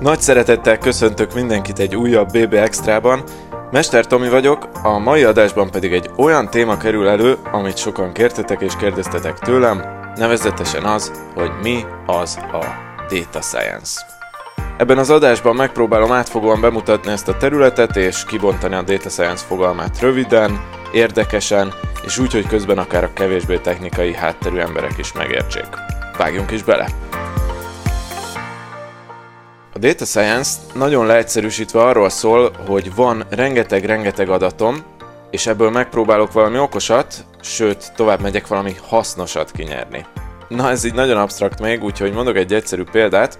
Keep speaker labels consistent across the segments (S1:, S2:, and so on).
S1: Nagy szeretettel köszöntök mindenkit egy újabb BB Extrában. Mester Tomi vagyok, a mai adásban pedig egy olyan téma kerül elő, amit sokan kértetek és kérdeztetek tőlem, nevezetesen az, hogy mi az a Data Science. Ebben az adásban megpróbálom átfogóan bemutatni ezt a területet és kibontani a Data Science fogalmát röviden, érdekesen, és úgy, hogy közben akár a kevésbé technikai hátterű emberek is megértsék. Vágjunk is bele! Data Science nagyon leegyszerűsítve arról szól, hogy van rengeteg-rengeteg adatom, és ebből megpróbálok valami okosat, sőt, tovább megyek valami hasznosat kinyerni. Na ez így nagyon absztrakt még, úgyhogy mondok egy egyszerű példát.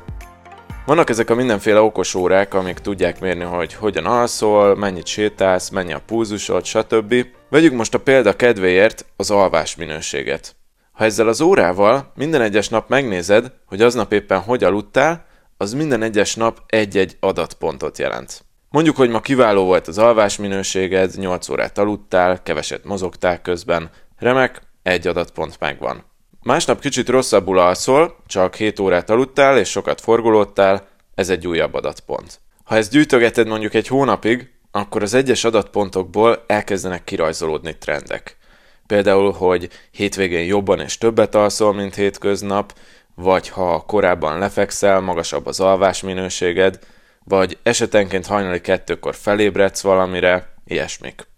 S1: Vannak ezek a mindenféle okos órák, amik tudják mérni, hogy hogyan alszol, mennyit sétálsz, mennyi a púzusod, stb. Vegyük most a példa kedvéért az alvás minőséget. Ha ezzel az órával minden egyes nap megnézed, hogy aznap éppen hogy aludtál, az minden egyes nap egy-egy adatpontot jelent. Mondjuk, hogy ma kiváló volt az alvás minőséged, 8 órát aludtál, keveset mozogtál közben, remek, egy adatpont megvan. Másnap kicsit rosszabbul alszol, csak 7 órát aludtál és sokat forgolódtál, ez egy újabb adatpont. Ha ezt gyűjtögeted mondjuk egy hónapig, akkor az egyes adatpontokból elkezdenek kirajzolódni trendek. Például, hogy hétvégén jobban és többet alszol, mint hétköznap, vagy ha korábban lefekszel, magasabb az alvás minőséged, vagy esetenként hajnali kettőkor felébredsz valamire, ilyesmik.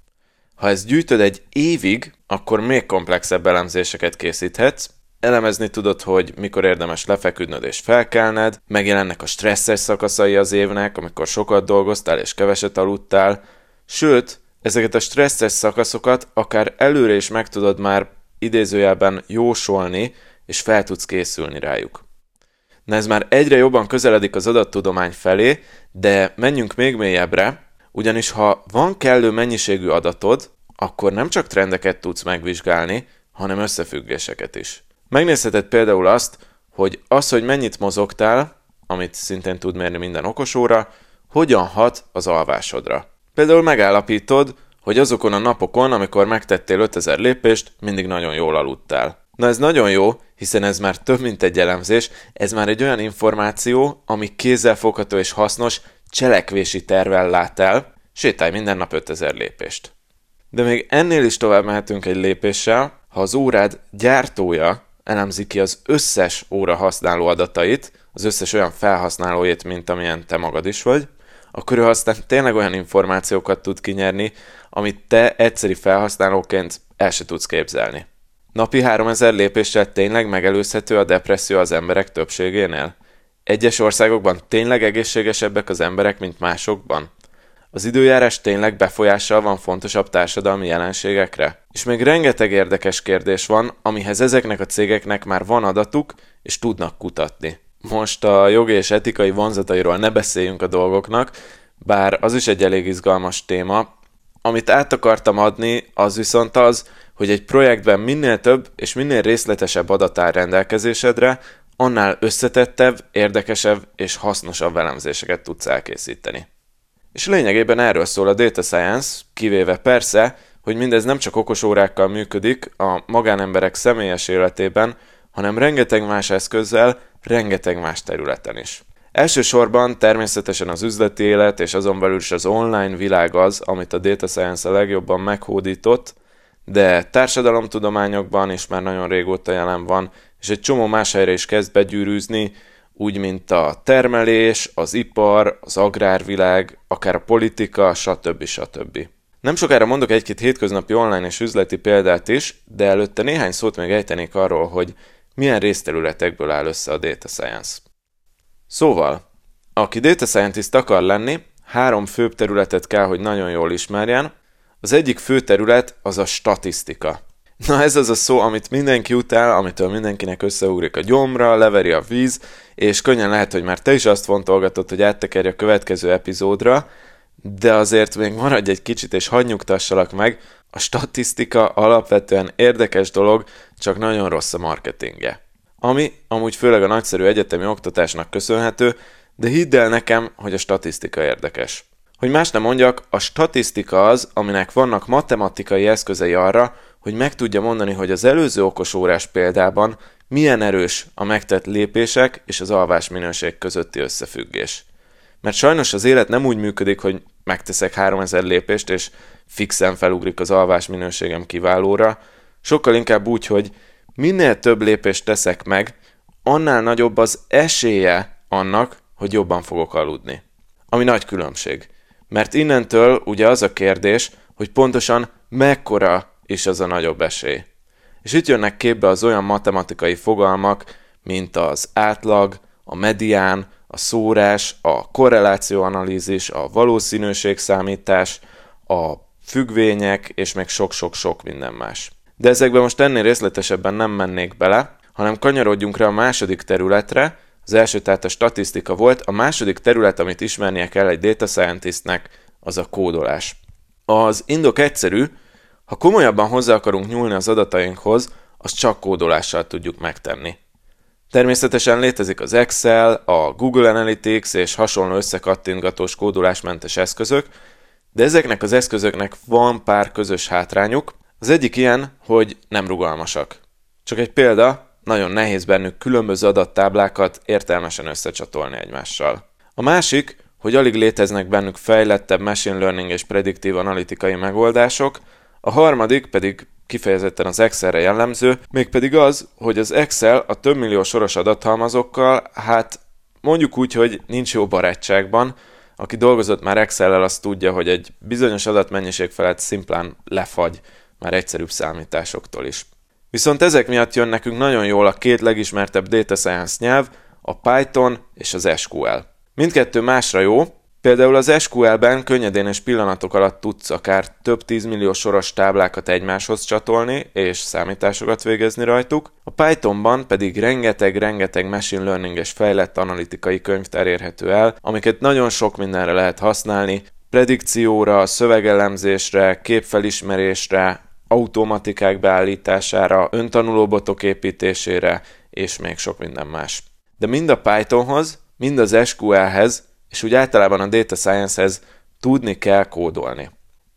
S1: Ha ezt gyűjtöd egy évig, akkor még komplexebb elemzéseket készíthetsz, elemezni tudod, hogy mikor érdemes lefeküdnöd és felkelned, megjelennek a stresszes szakaszai az évnek, amikor sokat dolgoztál és keveset aludtál, sőt, ezeket a stresszes szakaszokat akár előre is meg tudod már idézőjelben jósolni, és fel tudsz készülni rájuk. Na ez már egyre jobban közeledik az adattudomány felé, de menjünk még mélyebbre, ugyanis ha van kellő mennyiségű adatod, akkor nem csak trendeket tudsz megvizsgálni, hanem összefüggéseket is. Megnézheted például azt, hogy az, hogy mennyit mozogtál, amit szintén tud mérni minden okosóra, hogyan hat az alvásodra. Például megállapítod, hogy azokon a napokon, amikor megtettél 5000 lépést, mindig nagyon jól aludtál. Na ez nagyon jó, hiszen ez már több mint egy elemzés, ez már egy olyan információ, ami kézzelfogható és hasznos, cselekvési tervel lát el, sétálj minden nap 5000 lépést. De még ennél is tovább mehetünk egy lépéssel, ha az órád gyártója elemzi ki az összes óra használó adatait, az összes olyan felhasználóét, mint amilyen te magad is vagy, akkor ő aztán tényleg olyan információkat tud kinyerni, amit te egyszeri felhasználóként el se tudsz képzelni. Napi 3000 lépéssel tényleg megelőzhető a depresszió az emberek többségénél? Egyes országokban tényleg egészségesebbek az emberek, mint másokban? Az időjárás tényleg befolyással van fontosabb társadalmi jelenségekre? És még rengeteg érdekes kérdés van, amihez ezeknek a cégeknek már van adatuk, és tudnak kutatni. Most a jogi és etikai vonzatairól ne beszéljünk a dolgoknak, bár az is egy elég izgalmas téma. Amit át akartam adni, az viszont az, hogy egy projektben minél több és minél részletesebb adat áll rendelkezésedre, annál összetettebb, érdekesebb és hasznosabb elemzéseket tudsz elkészíteni. És lényegében erről szól a Data Science, kivéve persze, hogy mindez nem csak okos órákkal működik a magánemberek személyes életében, hanem rengeteg más eszközzel, rengeteg más területen is. Elsősorban természetesen az üzleti élet és azon belül is az online világ az, amit a Data Science a legjobban meghódított, de társadalomtudományokban is már nagyon régóta jelen van, és egy csomó más helyre is kezd begyűrűzni, úgy, mint a termelés, az ipar, az agrárvilág, akár a politika, stb. stb. Nem sokára mondok egy-két hétköznapi online és üzleti példát is, de előtte néhány szót még ejtenék arról, hogy milyen részterületekből áll össze a data science. Szóval, aki data scientist akar lenni, három főbb területet kell, hogy nagyon jól ismerjen, az egyik fő terület az a statisztika. Na ez az a szó, amit mindenki utál, amitől mindenkinek összeugrik a gyomra, leveri a víz, és könnyen lehet, hogy már te is azt fontolgatod, hogy áttekerj a következő epizódra, de azért még maradj egy kicsit, és hadd nyugtassalak meg, a statisztika alapvetően érdekes dolog, csak nagyon rossz a marketingje. Ami amúgy főleg a nagyszerű egyetemi oktatásnak köszönhető, de hidd el nekem, hogy a statisztika érdekes. Hogy más nem mondjak, a statisztika az, aminek vannak matematikai eszközei arra, hogy meg tudja mondani, hogy az előző okosórás példában milyen erős a megtett lépések és az alvás minőség közötti összefüggés. Mert sajnos az élet nem úgy működik, hogy megteszek 3000 lépést, és fixen felugrik az alvás minőségem kiválóra, sokkal inkább úgy, hogy minél több lépést teszek meg, annál nagyobb az esélye annak, hogy jobban fogok aludni. Ami nagy különbség. Mert innentől ugye az a kérdés, hogy pontosan mekkora is az a nagyobb esély. És itt jönnek képbe az olyan matematikai fogalmak, mint az átlag, a medián, a szórás, a korrelációanalízis, a valószínűségszámítás, a függvények, és még sok-sok-sok minden más. De ezekbe most ennél részletesebben nem mennék bele, hanem kanyarodjunk rá a második területre, az első tehát a statisztika volt, a második terület, amit ismernie kell egy data scientistnek, az a kódolás. Az indok egyszerű, ha komolyabban hozzá akarunk nyúlni az adatainkhoz, azt csak kódolással tudjuk megtenni. Természetesen létezik az Excel, a Google Analytics és hasonló összekattintgatós kódolásmentes eszközök, de ezeknek az eszközöknek van pár közös hátrányuk. Az egyik ilyen, hogy nem rugalmasak. Csak egy példa, nagyon nehéz bennük különböző adattáblákat értelmesen összecsatolni egymással. A másik, hogy alig léteznek bennük fejlettebb machine learning és prediktív analitikai megoldások, a harmadik pedig kifejezetten az Excelre jellemző, mégpedig az, hogy az Excel a több millió soros adathalmazokkal, hát mondjuk úgy, hogy nincs jó barátságban, aki dolgozott már Excel-el, azt tudja, hogy egy bizonyos adatmennyiség felett szimplán lefagy már egyszerűbb számításoktól is. Viszont ezek miatt jön nekünk nagyon jól a két legismertebb data science nyelv, a Python és az SQL. Mindkettő másra jó, Például az SQL-ben könnyedén és pillanatok alatt tudsz akár több tízmillió soros táblákat egymáshoz csatolni és számításokat végezni rajtuk, a Pythonban pedig rengeteg-rengeteg machine learning és fejlett analitikai könyvtár érhető el, amiket nagyon sok mindenre lehet használni, predikcióra, szövegelemzésre, képfelismerésre, automatikák beállítására, öntanuló botok építésére, és még sok minden más. De mind a Pythonhoz, mind az SQL-hez és úgy általában a data science-hez tudni kell kódolni.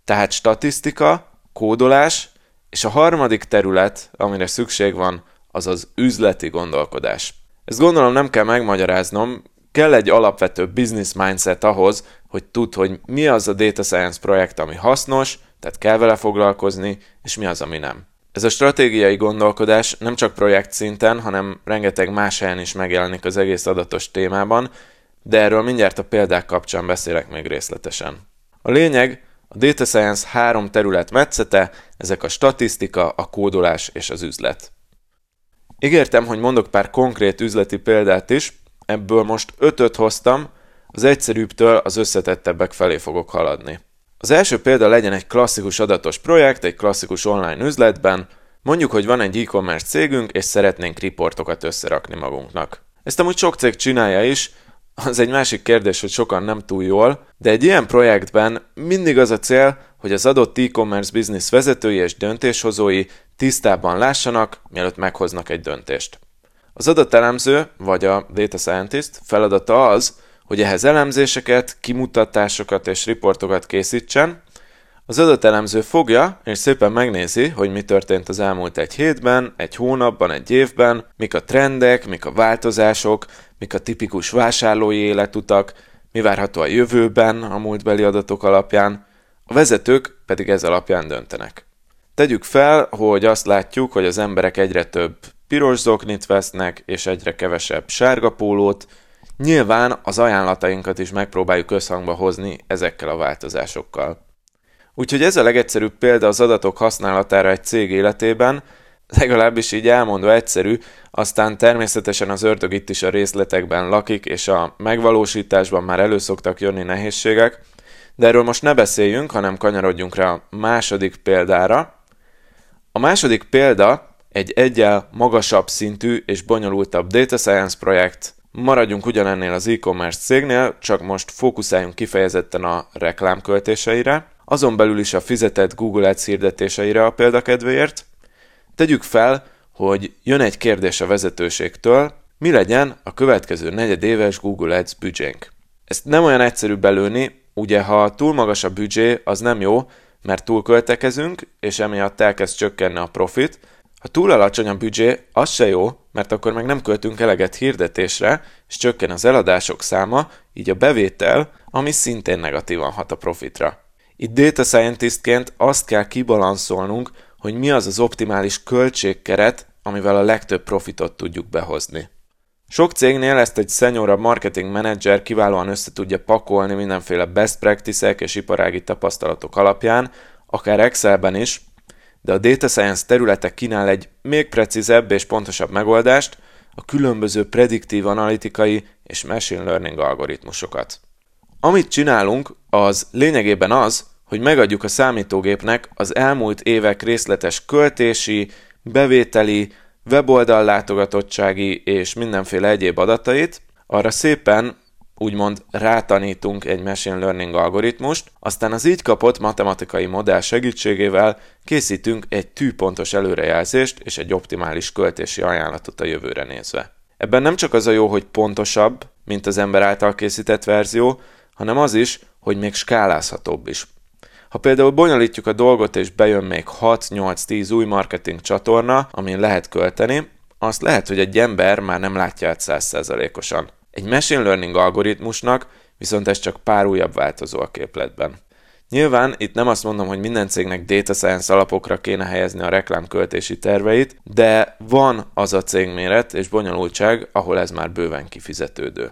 S1: Tehát statisztika, kódolás, és a harmadik terület, amire szükség van, az az üzleti gondolkodás. Ezt gondolom nem kell megmagyaráznom, kell egy alapvető business mindset ahhoz, hogy tud, hogy mi az a data science projekt, ami hasznos, tehát kell vele foglalkozni, és mi az, ami nem. Ez a stratégiai gondolkodás nem csak projekt szinten, hanem rengeteg más helyen is megjelenik az egész adatos témában, de erről mindjárt a példák kapcsán beszélek még részletesen. A lényeg, a Data Science három terület metszete, ezek a statisztika, a kódolás és az üzlet. Ígértem, hogy mondok pár konkrét üzleti példát is, ebből most ötöt hoztam, az egyszerűbbtől az összetettebbek felé fogok haladni. Az első példa legyen egy klasszikus adatos projekt, egy klasszikus online üzletben, mondjuk, hogy van egy e-commerce cégünk, és szeretnénk riportokat összerakni magunknak. Ezt amúgy sok cég csinálja is, az egy másik kérdés, hogy sokan nem túl jól, de egy ilyen projektben mindig az a cél, hogy az adott e-commerce business vezetői és döntéshozói tisztában lássanak, mielőtt meghoznak egy döntést. Az adatelemző, vagy a data scientist feladata az, hogy ehhez elemzéseket, kimutatásokat és riportokat készítsen, az adatelemző fogja, és szépen megnézi, hogy mi történt az elmúlt egy hétben, egy hónapban, egy évben, mik a trendek, mik a változások, mik a tipikus vásárlói életutak, mi várható a jövőben a múltbeli adatok alapján, a vezetők pedig ez alapján döntenek. Tegyük fel, hogy azt látjuk, hogy az emberek egyre több piros zoknit vesznek, és egyre kevesebb sárga pólót, nyilván az ajánlatainkat is megpróbáljuk összhangba hozni ezekkel a változásokkal. Úgyhogy ez a legegyszerűbb példa az adatok használatára egy cég életében, legalábbis így elmondva egyszerű, aztán természetesen az ördög itt is a részletekben lakik, és a megvalósításban már elő szoktak jönni nehézségek, de erről most ne beszéljünk, hanem kanyarodjunk rá a második példára. A második példa egy egyel magasabb szintű és bonyolultabb data science projekt. Maradjunk ugyanennél az e-commerce cégnél, csak most fókuszáljunk kifejezetten a reklámköltéseire azon belül is a fizetett Google Ads hirdetéseire a példakedvéért. Tegyük fel, hogy jön egy kérdés a vezetőségtől, mi legyen a következő negyedéves Google Ads büdzsénk. Ezt nem olyan egyszerű belőni, ugye ha túl magas a büdzsé, az nem jó, mert túlköltekezünk, és emiatt elkezd csökkenni a profit. Ha túl alacsony a büdzsé, az se jó, mert akkor meg nem költünk eleget hirdetésre, és csökken az eladások száma, így a bevétel, ami szintén negatívan hat a profitra. Itt data scientistként azt kell kibalanszolnunk, hogy mi az az optimális költségkeret, amivel a legtöbb profitot tudjuk behozni. Sok cégnél ezt egy szenyorabb marketing menedzser kiválóan össze tudja pakolni mindenféle best practices és iparági tapasztalatok alapján, akár Excelben is, de a data science területe kínál egy még precízebb és pontosabb megoldást, a különböző prediktív analitikai és machine learning algoritmusokat. Amit csinálunk, az lényegében az, hogy megadjuk a számítógépnek az elmúlt évek részletes költési, bevételi, weboldal látogatottsági és mindenféle egyéb adatait, arra szépen úgymond rátanítunk egy machine learning algoritmust, aztán az így kapott matematikai modell segítségével készítünk egy tűpontos előrejelzést és egy optimális költési ajánlatot a jövőre nézve. Ebben nem csak az a jó, hogy pontosabb, mint az ember által készített verzió, hanem az is, hogy még skálázhatóbb is. Ha például bonyolítjuk a dolgot és bejön még 6-8-10 új marketing csatorna, amin lehet költeni, azt lehet, hogy egy ember már nem látja át 100%-osan. Egy machine learning algoritmusnak viszont ez csak pár újabb változó a képletben. Nyilván itt nem azt mondom, hogy minden cégnek data science alapokra kéne helyezni a reklámköltési terveit, de van az a cégméret és bonyolultság, ahol ez már bőven kifizetődő.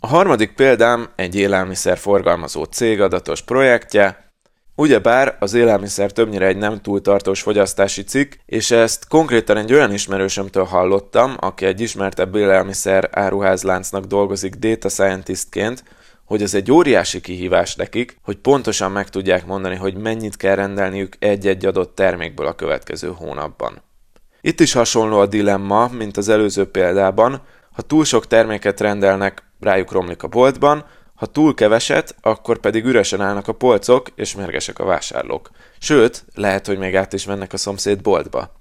S1: A harmadik példám egy élelmiszer forgalmazó cég adatos projektje, Ugyebár az élelmiszer többnyire egy nem túl tartós fogyasztási cikk, és ezt konkrétan egy olyan ismerősömtől hallottam, aki egy ismertebb élelmiszer áruházláncnak dolgozik data scientistként, hogy ez egy óriási kihívás nekik, hogy pontosan meg tudják mondani, hogy mennyit kell rendelniük egy-egy adott termékből a következő hónapban. Itt is hasonló a dilemma, mint az előző példában, ha túl sok terméket rendelnek, rájuk romlik a boltban, ha túl keveset, akkor pedig üresen állnak a polcok, és mérgesek a vásárlók. Sőt, lehet, hogy még át is mennek a szomszéd boltba.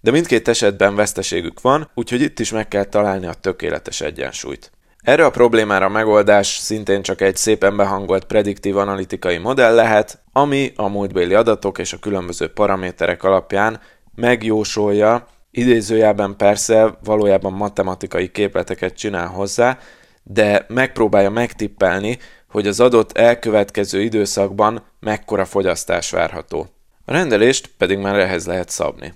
S1: De mindkét esetben veszteségük van, úgyhogy itt is meg kell találni a tökéletes egyensúlyt. Erre a problémára a megoldás szintén csak egy szépen behangolt prediktív analitikai modell lehet, ami a múltbéli adatok és a különböző paraméterek alapján megjósolja, idézőjelben persze valójában matematikai képleteket csinál hozzá, de megpróbálja megtippelni, hogy az adott elkövetkező időszakban mekkora fogyasztás várható. A rendelést pedig már ehhez lehet szabni.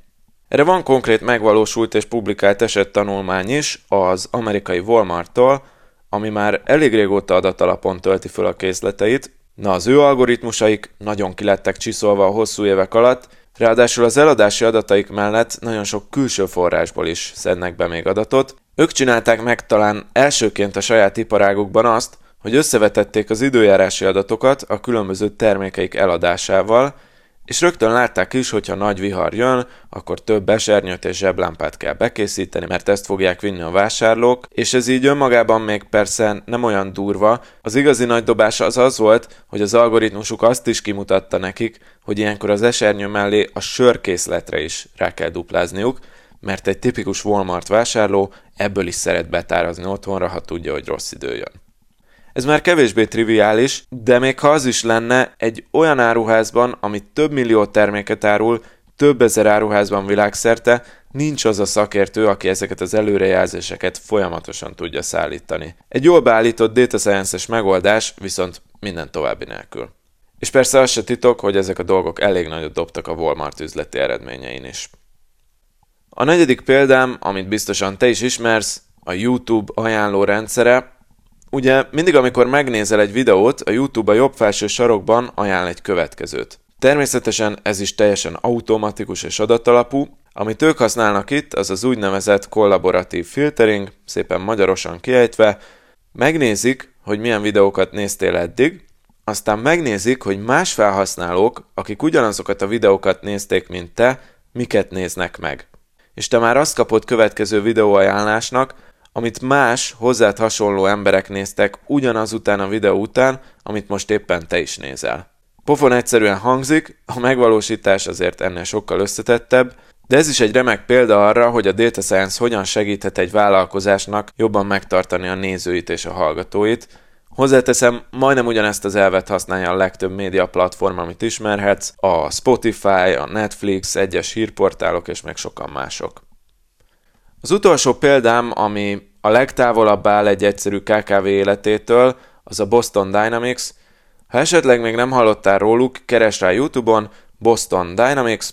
S1: Erre van konkrét megvalósult és publikált esettanulmány is az amerikai Walmart-tól, ami már elég régóta adatalapon tölti föl a készleteit, na az ő algoritmusaik nagyon kilettek csiszolva a hosszú évek alatt, ráadásul az eladási adataik mellett nagyon sok külső forrásból is szednek be még adatot, ők csinálták meg talán elsőként a saját iparágukban azt, hogy összevetették az időjárási adatokat a különböző termékeik eladásával, és rögtön látták is, hogyha nagy vihar jön, akkor több esernyőt és zseblámpát kell bekészíteni, mert ezt fogják vinni a vásárlók, és ez így önmagában még persze nem olyan durva. Az igazi nagy dobása az az volt, hogy az algoritmusuk azt is kimutatta nekik, hogy ilyenkor az esernyő mellé a sörkészletre is rá kell duplázniuk, mert egy tipikus Walmart vásárló ebből is szeret betárazni otthonra, ha tudja, hogy rossz idő jön. Ez már kevésbé triviális, de még ha az is lenne, egy olyan áruházban, ami több millió terméket árul, több ezer áruházban világszerte, nincs az a szakértő, aki ezeket az előrejelzéseket folyamatosan tudja szállítani. Egy jól beállított data science-es megoldás viszont minden további nélkül. És persze az se titok, hogy ezek a dolgok elég nagyot dobtak a Walmart üzleti eredményein is. A negyedik példám, amit biztosan te is ismersz, a YouTube ajánló rendszere. Ugye mindig, amikor megnézel egy videót, a YouTube a jobb felső sarokban ajánl egy következőt. Természetesen ez is teljesen automatikus és adatalapú, amit ők használnak itt, az az úgynevezett kollaboratív filtering, szépen magyarosan kiejtve, megnézik, hogy milyen videókat néztél eddig, aztán megnézik, hogy más felhasználók, akik ugyanazokat a videókat nézték, mint te, miket néznek meg és te már azt kapod következő videóajánlásnak, amit más, hozzád hasonló emberek néztek ugyanaz után a videó után, amit most éppen te is nézel. Pofon egyszerűen hangzik, a megvalósítás azért ennél sokkal összetettebb, de ez is egy remek példa arra, hogy a data science hogyan segíthet egy vállalkozásnak jobban megtartani a nézőit és a hallgatóit, Hozzáteszem, majdnem ugyanezt az elvet használja a legtöbb média platform, amit ismerhetsz, a Spotify, a Netflix, egyes hírportálok és meg sokan mások. Az utolsó példám, ami a legtávolabb áll egy egyszerű KKV életétől, az a Boston Dynamics. Ha esetleg még nem hallottál róluk, keres rá YouTube-on Boston Dynamics.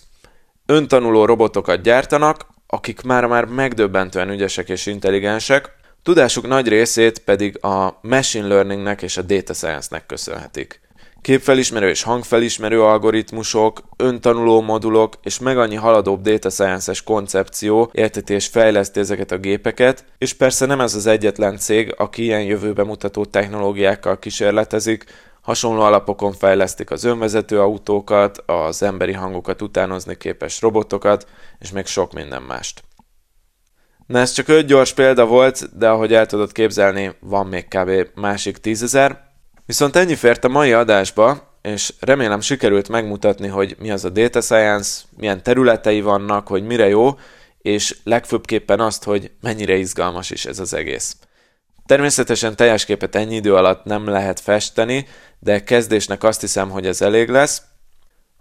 S1: Öntanuló robotokat gyártanak, akik már-már megdöbbentően ügyesek és intelligensek, tudásuk nagy részét pedig a machine learningnek és a data science-nek köszönhetik. Képfelismerő és hangfelismerő algoritmusok, öntanuló modulok és meg annyi haladóbb data science-es koncepció érteti és fejleszti ezeket a gépeket, és persze nem ez az egyetlen cég, aki ilyen jövőbe mutató technológiákkal kísérletezik, hasonló alapokon fejlesztik az önvezető autókat, az emberi hangokat utánozni képes robotokat, és még sok minden mást. Na ez csak öt gyors példa volt, de ahogy el tudod képzelni, van még kb. másik tízezer, Viszont ennyi fért a mai adásba, és remélem sikerült megmutatni, hogy mi az a data science, milyen területei vannak, hogy mire jó, és legfőbbképpen azt, hogy mennyire izgalmas is ez az egész. Természetesen teljes képet ennyi idő alatt nem lehet festeni, de kezdésnek azt hiszem, hogy ez elég lesz.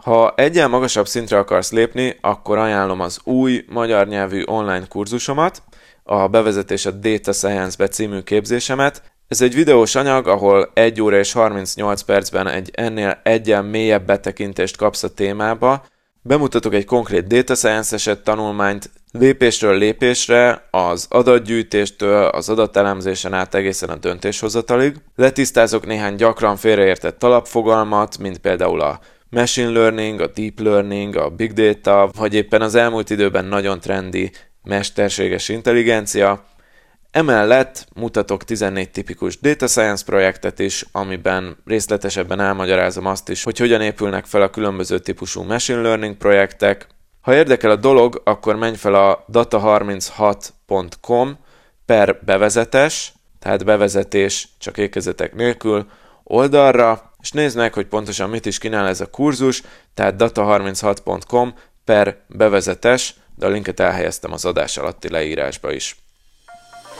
S1: Ha egyen magasabb szintre akarsz lépni, akkor ajánlom az új magyar nyelvű online kurzusomat, a Bevezetés a Data Science-be című képzésemet, ez egy videós anyag, ahol 1 óra és 38 percben egy ennél egyen mélyebb betekintést kapsz a témába. Bemutatok egy konkrét data science eset tanulmányt, lépésről lépésre, az adatgyűjtéstől, az adatelemzésen át egészen a döntéshozatalig. Letisztázok néhány gyakran félreértett alapfogalmat, mint például a machine learning, a deep learning, a big data, vagy éppen az elmúlt időben nagyon trendi mesterséges intelligencia, Emellett mutatok 14 tipikus data science projektet is, amiben részletesebben elmagyarázom azt is, hogy hogyan épülnek fel a különböző típusú machine learning projektek. Ha érdekel a dolog, akkor menj fel a data36.com per bevezetés, tehát bevezetés csak ékezetek nélkül oldalra, és nézd meg, hogy pontosan mit is kínál ez a kurzus, tehát data36.com per bevezetés, de a linket elhelyeztem az adás alatti leírásba is.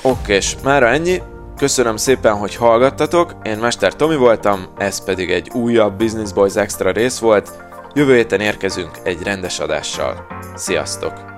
S1: Oké, és mára ennyi. Köszönöm szépen, hogy hallgattatok. Én Mester Tomi voltam, ez pedig egy újabb Business Boys Extra rész volt. Jövő héten érkezünk egy rendes adással. Sziasztok!